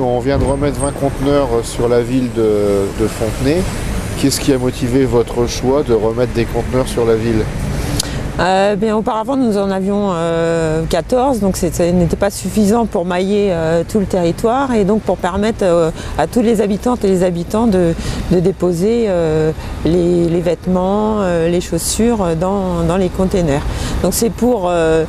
on vient de remettre 20 conteneurs sur la ville de Fontenay. Qu'est-ce qui a motivé votre choix de remettre des conteneurs sur la ville? Euh, bien, auparavant, nous en avions euh, 14, donc c'est- ça n'était pas suffisant pour mailler euh, tout le territoire et donc pour permettre euh, à tous les habitantes et les habitants de, déposer euh, les, vêtements, euh, les chaussures dans, les containers. Donc c'est pour euh,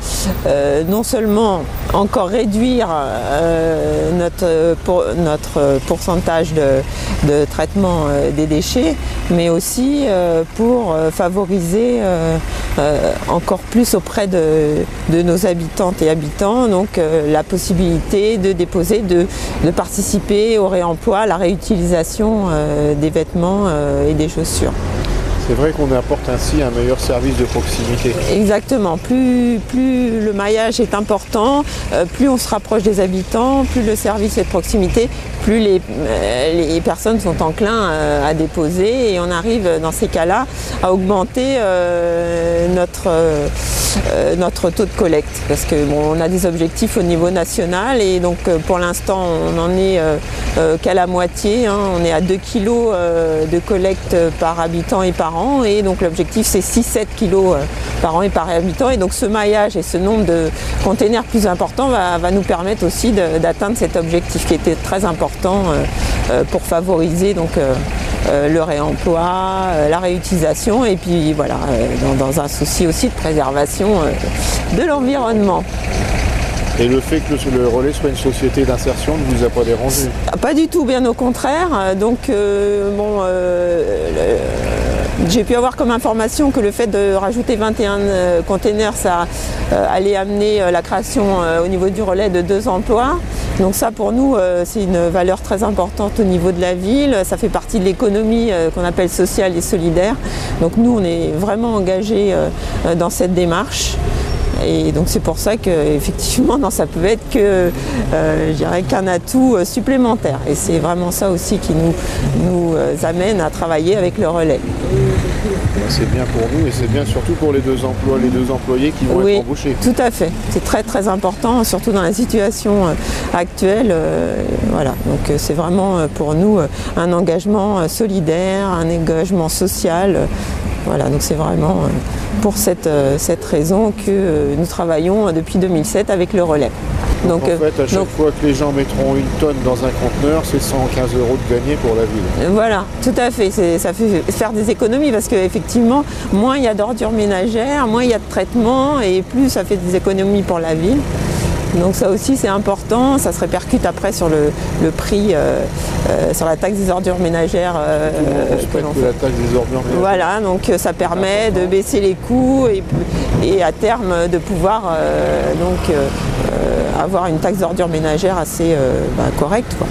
euh, non seulement encore réduire euh, notre, notre pourcentage de, traitement euh, des déchets, mais aussi euh, pour euh, favoriser euh, euh, encore plus auprès de, nos habitantes et habitants donc euh, la possibilité de déposer, de, de participer au réemploi, à la réutilisation euh, des vêtements euh, et des chaussures. C'est vrai qu'on apporte ainsi un meilleur service de proximité. Exactement. Plus, plus le maillage est important, euh, plus on se rapproche des habitants, plus le service est de proximité, plus les, euh, les personnes sont enclins euh, à déposer et on arrive dans ces cas-là à augmenter notre, euh, notre taux de collecte parce que bon, on a des objectifs au niveau national et donc euh, pour l'instant on n'en est euh, qu'à la moitié. hein. On est à 2 kilos euh, de collecte par habitant et par an et donc l'objectif c'est 6-7 kilos euh, par an et par habitant et donc ce maillage et ce nombre de containers plus important va, va nous permettre aussi d'atteindre cet objectif qui était très important pour favoriser donc le réemploi, euh, la réutilisation et puis voilà euh, dans, dans un souci aussi de préservation euh, de l'environnement. Et le fait que le relais soit une société d'insertion ne vous a pas dérangé? Pas du tout, bien au contraire. Euh, Donc, euh, bon, euh, j'ai pu avoir comme information que le fait de rajouter 21 euh, containers, ça euh, allait amener euh, la création euh, au niveau du relais de deux emplois. Donc ça, pour nous, euh, c'est une valeur très importante au niveau de la ville. Ça fait partie de l'économie euh, qu'on appelle sociale et solidaire. Donc nous, on est vraiment engagés euh, dans cette démarche. Et donc c'est pour ça qu'effectivement, non, ça peut être que, euh, je dirais qu'un atout euh, supplémentaire. Et c'est vraiment ça aussi qui nous, nous euh, amène à travailler avec le relais. Ben, C'est bien pour nous et c'est bien surtout pour les deux emplois, les deux employés qui vont Oui, être embauchés. tout à fait. C'est très très important, surtout dans la situation actuelle. voilà. Donc c'est vraiment pour nous un engagement solidaire, un engagement social. Voilà, donc c'est vraiment euh, pour cette, euh, cette raison que euh, nous travaillons depuis 2007 avec le relais. Donc, en fait, à chaque donc, fois que les gens mettront une tonne dans un conteneur, c'est 115 euros de gagné pour la ville. Voilà, tout à fait. Ça fait faire des économies parce qu'effectivement, moins il y a d'ordures ménagères, moins il y a de traitement et plus ça fait des économies pour la ville. Donc ça aussi c'est important, ça se répercute après sur le, le prix, euh, euh, sur la taxe des ordures ménagères euh, que l'on fait. la taxe des ordures ménagères. Voilà, donc euh, ça permet de baisser les coûts et, et à terme de pouvoir donc, avoir une taxe d'ordures ménagères assez bah, correcte. quoi.